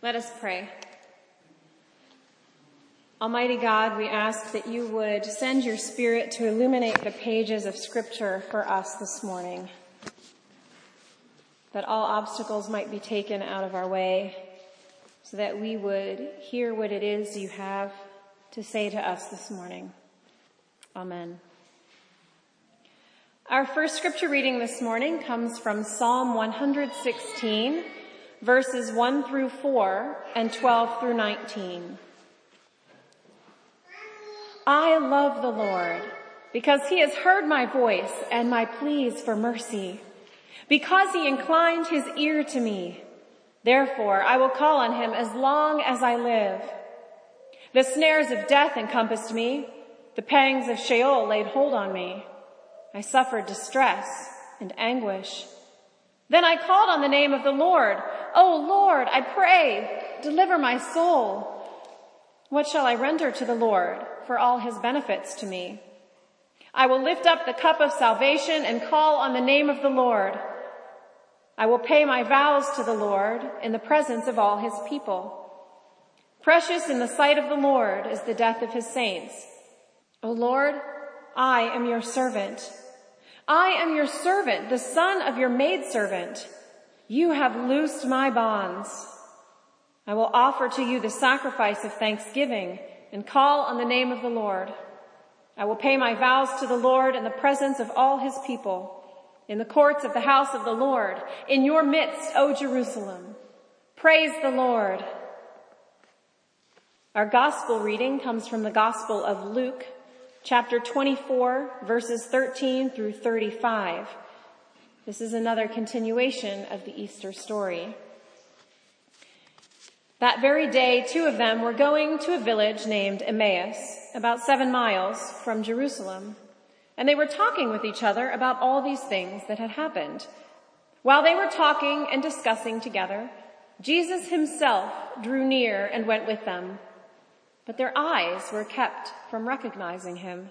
Let us pray. Almighty God, we ask that you would send your spirit to illuminate the pages of scripture for us this morning. That all obstacles might be taken out of our way so that we would hear what it is you have to say to us this morning. Amen. Our first scripture reading this morning comes from Psalm 116, verses 1 through 4 and 12 through 19. I love the Lord because he has heard my voice and my pleas for mercy. Because he inclined his ear to me. Therefore I will call on him as long as I live. The snares of death encompassed me. The pangs of Sheol laid hold on me. I suffered distress and anguish. Then I called on the name of the Lord. Oh Lord, I pray, deliver my soul. What shall I render to the Lord for all his benefits to me? I will lift up the cup of salvation and call on the name of the Lord. I will pay my vows to the Lord in the presence of all his people. Precious in the sight of the Lord is the death of his saints. O Lord, I am your servant. I am your servant, the son of your maidservant. You have loosed my bonds. I will offer to you the sacrifice of thanksgiving and call on the name of the Lord. I will pay my vows to the Lord in the presence of all his people, in the courts of the house of the Lord, in your midst, O Jerusalem. Praise the Lord. Our gospel reading comes from the gospel of Luke, chapter 24, verses 13 through 35. This is another continuation of the Easter story. That very day, two of them were going to a village named Emmaus, about seven miles from Jerusalem. And they were talking with each other about all these things that had happened. While they were talking and discussing together, Jesus himself drew near and went with them. But their eyes were kept from recognizing him.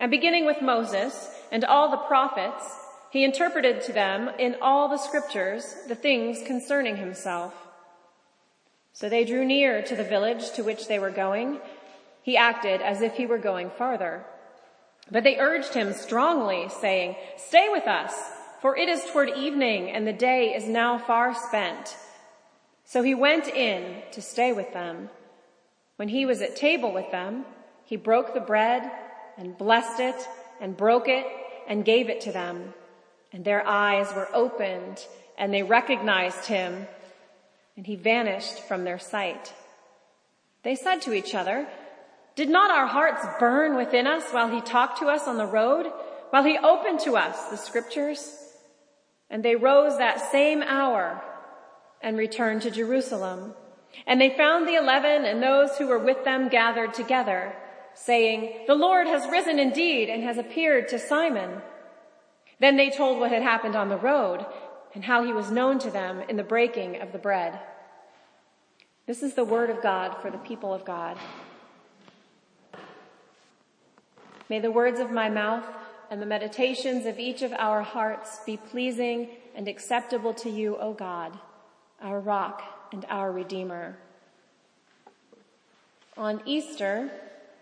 And beginning with Moses and all the prophets, he interpreted to them in all the scriptures the things concerning himself. So they drew near to the village to which they were going. He acted as if he were going farther. But they urged him strongly, saying, Stay with us, for it is toward evening, and the day is now far spent. So he went in to stay with them. When he was at table with them, he broke the bread and blessed it and broke it and gave it to them. And their eyes were opened and they recognized him and he vanished from their sight. They said to each other, did not our hearts burn within us while he talked to us on the road, while he opened to us the scriptures? And they rose that same hour and returned to Jerusalem. And they found the eleven and those who were with them gathered together, saying, the Lord has risen indeed and has appeared to Simon. Then they told what had happened on the road and how he was known to them in the breaking of the bread. This is the word of God for the people of God. May the words of my mouth and the meditations of each of our hearts be pleasing and acceptable to you, O God, our rock and our redeemer. On Easter,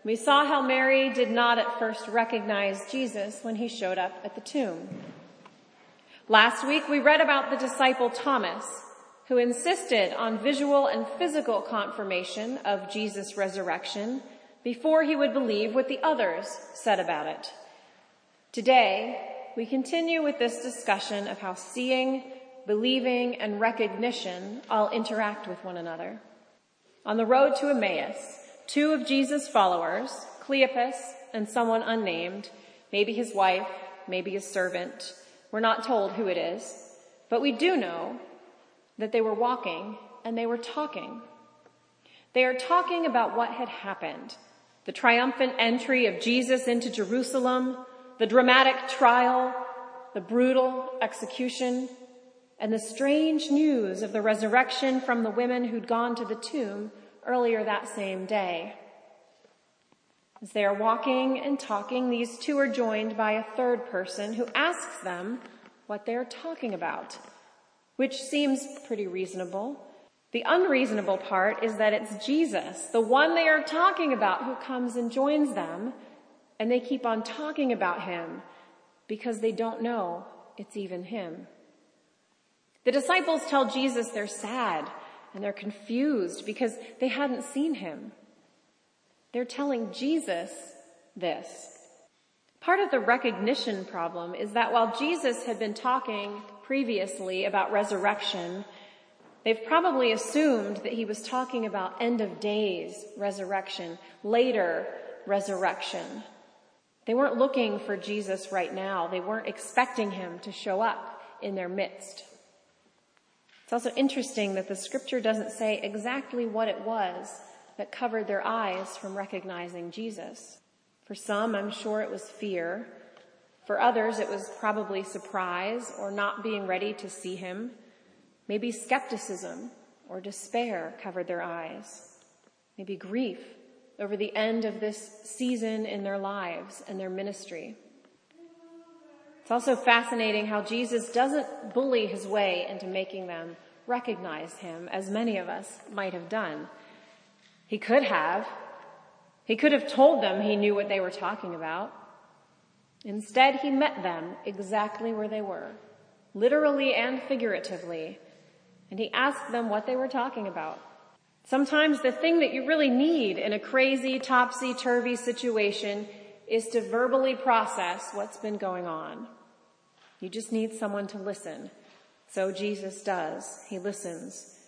we saw how Mary did not at first recognize Jesus when he showed up at the tomb. Last week, we read about the disciple Thomas, who insisted on visual and physical confirmation of Jesus' resurrection before he would believe what the others said about it. Today, we continue with this discussion of how seeing, believing, and recognition all interact with one another. On the road to Emmaus, two of Jesus' followers, Cleopas and someone unnamed, maybe his wife, maybe his servant, we're not told who it is, but we do know that they were walking and they were talking. They are talking about what had happened the triumphant entry of Jesus into Jerusalem, the dramatic trial, the brutal execution, and the strange news of the resurrection from the women who'd gone to the tomb earlier that same day. As they are walking and talking, these two are joined by a third person who asks them what they're talking about, which seems pretty reasonable. The unreasonable part is that it's Jesus, the one they are talking about, who comes and joins them, and they keep on talking about him because they don't know it's even him. The disciples tell Jesus they're sad and they're confused because they hadn't seen him. They're telling Jesus this. Part of the recognition problem is that while Jesus had been talking previously about resurrection They've probably assumed that he was talking about end of days resurrection, later resurrection. They weren't looking for Jesus right now. They weren't expecting him to show up in their midst. It's also interesting that the scripture doesn't say exactly what it was that covered their eyes from recognizing Jesus. For some, I'm sure it was fear. For others, it was probably surprise or not being ready to see him. Maybe skepticism or despair covered their eyes. Maybe grief over the end of this season in their lives and their ministry. It's also fascinating how Jesus doesn't bully his way into making them recognize him as many of us might have done. He could have. He could have told them he knew what they were talking about. Instead, he met them exactly where they were, literally and figuratively, and he asked them what they were talking about. Sometimes the thing that you really need in a crazy, topsy-turvy situation is to verbally process what's been going on. You just need someone to listen. So Jesus does. He listens.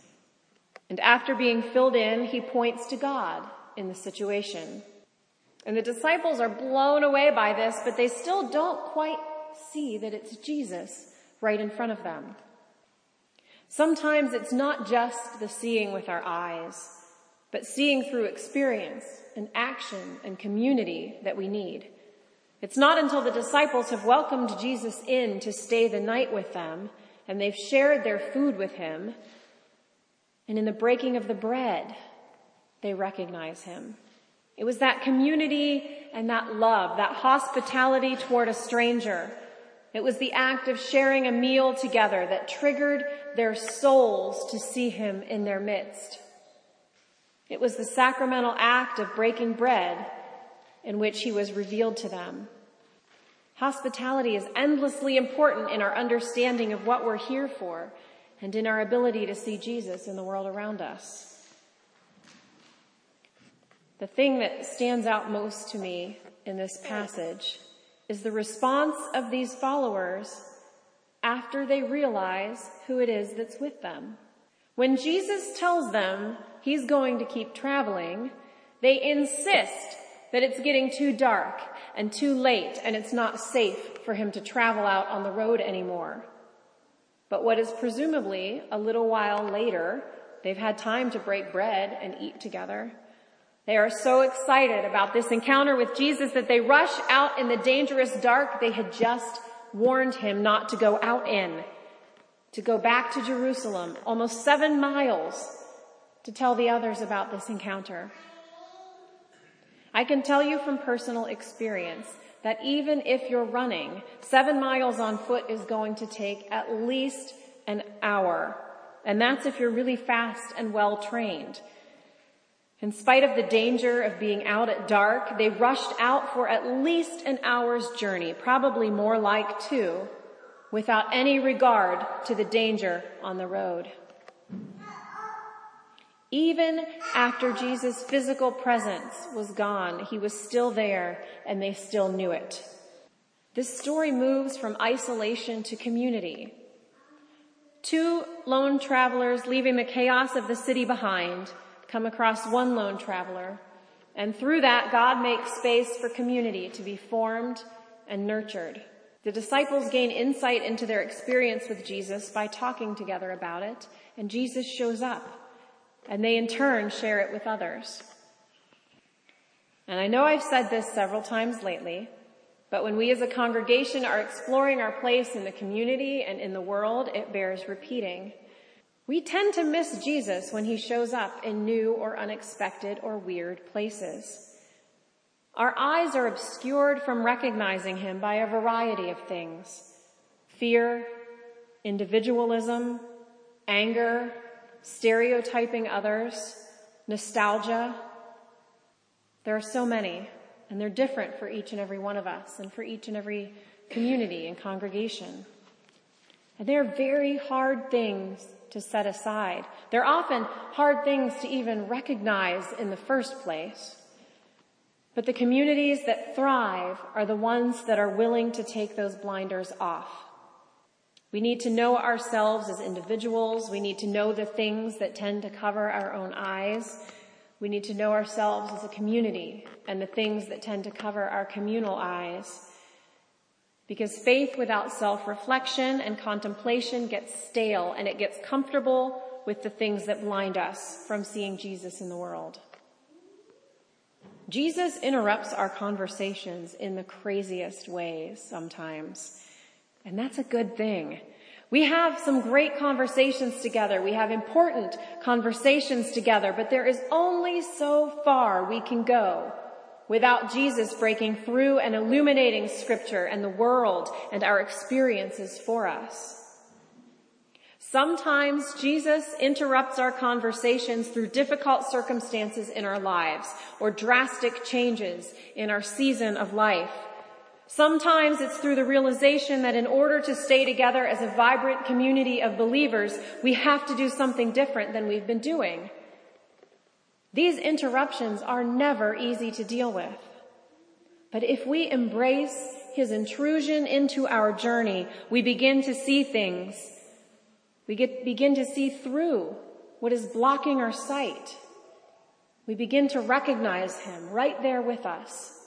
And after being filled in, he points to God in the situation. And the disciples are blown away by this, but they still don't quite see that it's Jesus right in front of them. Sometimes it's not just the seeing with our eyes, but seeing through experience and action and community that we need. It's not until the disciples have welcomed Jesus in to stay the night with them and they've shared their food with him and in the breaking of the bread, they recognize him. It was that community and that love, that hospitality toward a stranger it was the act of sharing a meal together that triggered their souls to see him in their midst. It was the sacramental act of breaking bread in which he was revealed to them. Hospitality is endlessly important in our understanding of what we're here for and in our ability to see Jesus in the world around us. The thing that stands out most to me in this passage is the response of these followers after they realize who it is that's with them. When Jesus tells them he's going to keep traveling, they insist that it's getting too dark and too late and it's not safe for him to travel out on the road anymore. But what is presumably a little while later, they've had time to break bread and eat together. They are so excited about this encounter with Jesus that they rush out in the dangerous dark they had just warned him not to go out in, to go back to Jerusalem, almost seven miles, to tell the others about this encounter. I can tell you from personal experience that even if you're running, seven miles on foot is going to take at least an hour. And that's if you're really fast and well trained. In spite of the danger of being out at dark, they rushed out for at least an hour's journey, probably more like two, without any regard to the danger on the road. Even after Jesus' physical presence was gone, he was still there and they still knew it. This story moves from isolation to community. Two lone travelers leaving the chaos of the city behind come across one lone traveler. And through that, God makes space for community to be formed and nurtured. The disciples gain insight into their experience with Jesus by talking together about it, and Jesus shows up, and they in turn share it with others. And I know I've said this several times lately, but when we as a congregation are exploring our place in the community and in the world, it bears repeating. We tend to miss Jesus when he shows up in new or unexpected or weird places. Our eyes are obscured from recognizing him by a variety of things. Fear, individualism, anger, stereotyping others, nostalgia. There are so many, and they're different for each and every one of us and for each and every community and congregation. And they're very hard things to set aside. They're often hard things to even recognize in the first place. But the communities that thrive are the ones that are willing to take those blinders off. We need to know ourselves as individuals. We need to know the things that tend to cover our own eyes. We need to know ourselves as a community and the things that tend to cover our communal eyes. Because faith without self-reflection and contemplation gets stale and it gets comfortable with the things that blind us from seeing Jesus in the world. Jesus interrupts our conversations in the craziest ways sometimes. And that's a good thing. We have some great conversations together. We have important conversations together, but there is only so far we can go without Jesus breaking through and illuminating scripture and the world and our experiences for us. Sometimes Jesus interrupts our conversations through difficult circumstances in our lives or drastic changes in our season of life. Sometimes it's through the realization that in order to stay together as a vibrant community of believers, we have to do something different than we've been doing. These interruptions are never easy to deal with. But if we embrace his intrusion into our journey, we begin to see things. We get, begin to see through what is blocking our sight. We begin to recognize him right there with us.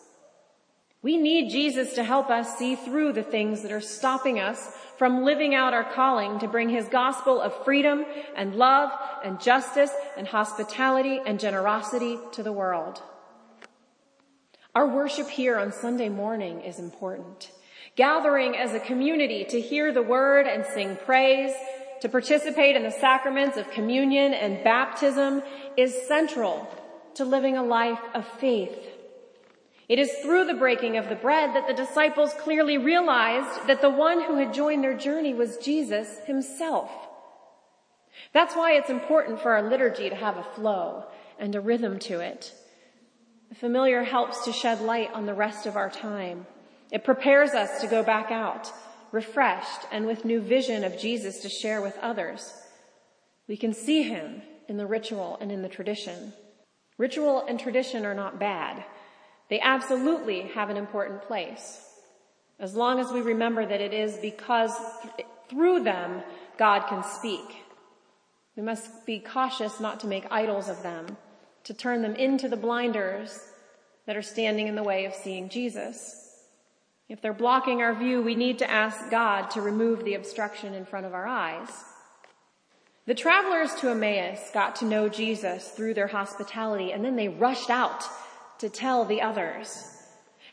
We need Jesus to help us see through the things that are stopping us from living out our calling to bring his gospel of freedom and love and justice and hospitality and generosity to the world. Our worship here on Sunday morning is important. Gathering as a community to hear the word and sing praise, to participate in the sacraments of communion and baptism is central to living a life of faith it is through the breaking of the bread that the disciples clearly realized that the one who had joined their journey was Jesus himself. That's why it's important for our liturgy to have a flow and a rhythm to it. The familiar helps to shed light on the rest of our time. It prepares us to go back out, refreshed and with new vision of Jesus to share with others. We can see him in the ritual and in the tradition. Ritual and tradition are not bad. They absolutely have an important place. As long as we remember that it is because through them God can speak. We must be cautious not to make idols of them, to turn them into the blinders that are standing in the way of seeing Jesus. If they're blocking our view, we need to ask God to remove the obstruction in front of our eyes. The travelers to Emmaus got to know Jesus through their hospitality and then they rushed out to tell the others.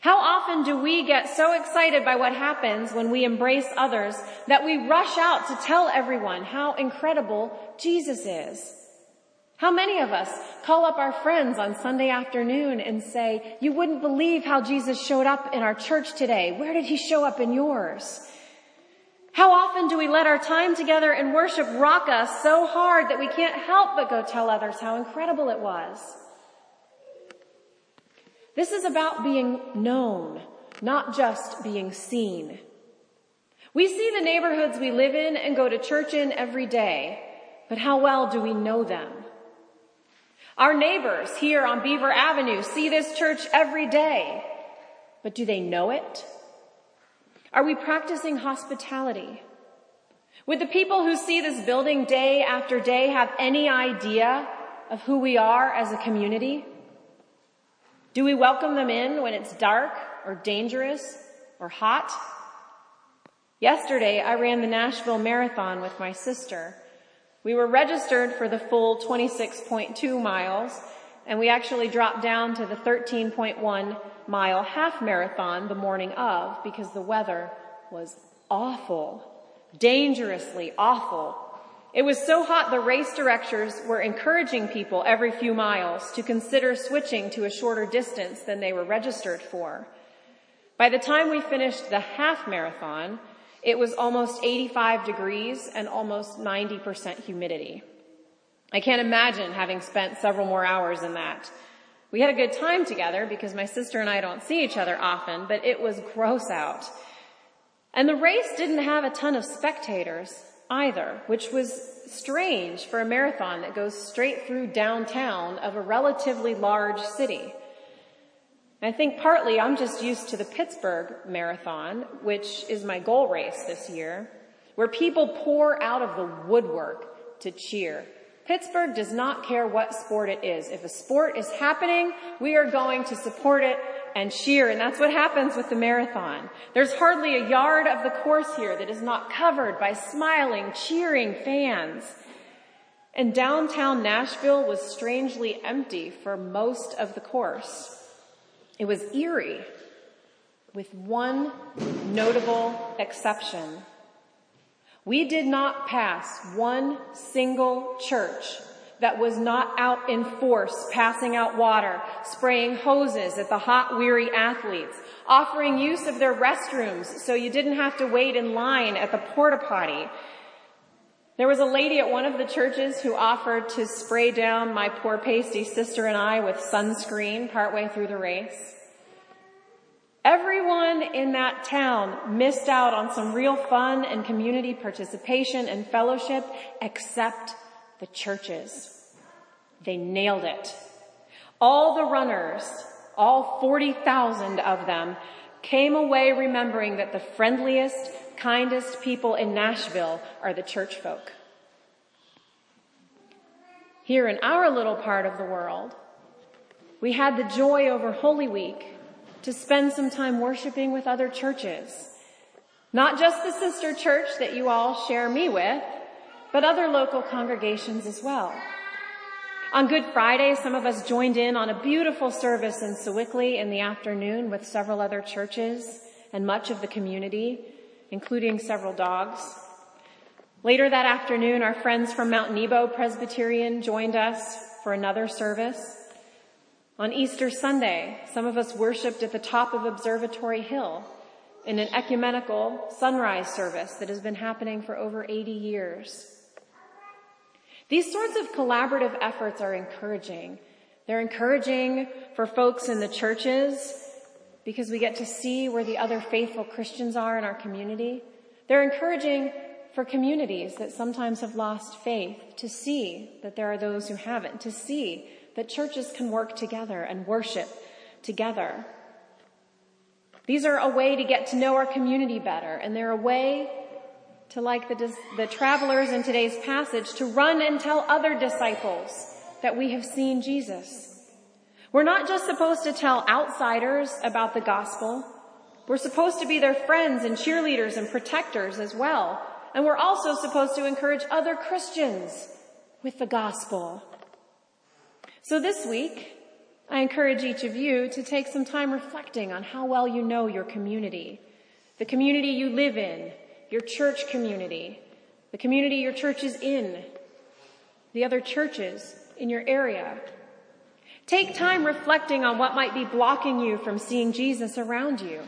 How often do we get so excited by what happens when we embrace others that we rush out to tell everyone how incredible Jesus is? How many of us call up our friends on Sunday afternoon and say, you wouldn't believe how Jesus showed up in our church today. Where did he show up in yours? How often do we let our time together in worship rock us so hard that we can't help but go tell others how incredible it was? This is about being known, not just being seen. We see the neighborhoods we live in and go to church in every day, but how well do we know them? Our neighbors here on Beaver Avenue see this church every day, but do they know it? Are we practicing hospitality? Would the people who see this building day after day have any idea of who we are as a community? Do we welcome them in when it's dark or dangerous or hot? Yesterday, I ran the Nashville Marathon with my sister. We were registered for the full 26.2 miles, and we actually dropped down to the 13.1 mile half marathon the morning of because the weather was awful, dangerously awful. It was so hot the race directors were encouraging people every few miles to consider switching to a shorter distance than they were registered for. By the time we finished the half marathon, it was almost 85 degrees and almost 90% humidity. I can't imagine having spent several more hours in that. We had a good time together because my sister and I don't see each other often, but it was gross out. And the race didn't have a ton of spectators either, which was strange for a marathon that goes straight through downtown of a relatively large city. I think partly I'm just used to the Pittsburgh Marathon, which is my goal race this year, where people pour out of the woodwork to cheer. Pittsburgh does not care what sport it is. If a sport is happening, we are going to support it and cheer. And that's what happens with the marathon. There's hardly a yard of the course here that is not covered by smiling, cheering fans. And downtown Nashville was strangely empty for most of the course. It was eerie with one notable exception. We did not pass one single church that was not out in force, passing out water, spraying hoses at the hot, weary athletes, offering use of their restrooms so you didn't have to wait in line at the porta potty. There was a lady at one of the churches who offered to spray down my poor pasty sister and I with sunscreen partway through the race. Everyone in that town missed out on some real fun and community participation and fellowship except the churches. They nailed it. All the runners, all 40,000 of them, came away remembering that the friendliest, kindest people in Nashville are the church folk. Here in our little part of the world, we had the joy over Holy Week to spend some time worshiping with other churches. Not just the sister church that you all share me with, but other local congregations as well. On Good Friday, some of us joined in on a beautiful service in Sewickley in the afternoon with several other churches and much of the community, including several dogs. Later that afternoon, our friends from Mount Nebo Presbyterian joined us for another service. On Easter Sunday, some of us worshiped at the top of Observatory Hill in an ecumenical sunrise service that has been happening for over 80 years. These sorts of collaborative efforts are encouraging. They're encouraging for folks in the churches because we get to see where the other faithful Christians are in our community. They're encouraging for communities that sometimes have lost faith to see that there are those who haven't, to see that churches can work together and worship together. These are a way to get to know our community better, and they're a way to, like the, the travelers in today's passage, to run and tell other disciples that we have seen Jesus. We're not just supposed to tell outsiders about the gospel. We're supposed to be their friends and cheerleaders and protectors as well. And we're also supposed to encourage other Christians with the gospel. So this week, I encourage each of you to take some time reflecting on how well you know your community, the community you live in, your church community, the community your church is in, the other churches in your area. Take time reflecting on what might be blocking you from seeing Jesus around you.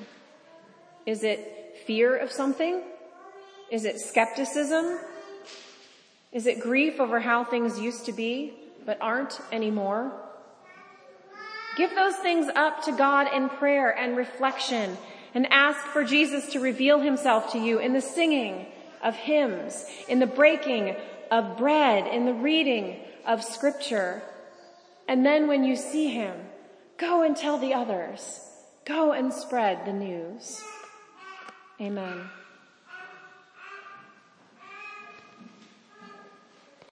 Is it fear of something? Is it skepticism? Is it grief over how things used to be but aren't anymore? Give those things up to God in prayer and reflection and ask for Jesus to reveal himself to you in the singing of hymns, in the breaking of bread, in the reading of scripture. And then when you see him, go and tell the others. Go and spread the news. Amen.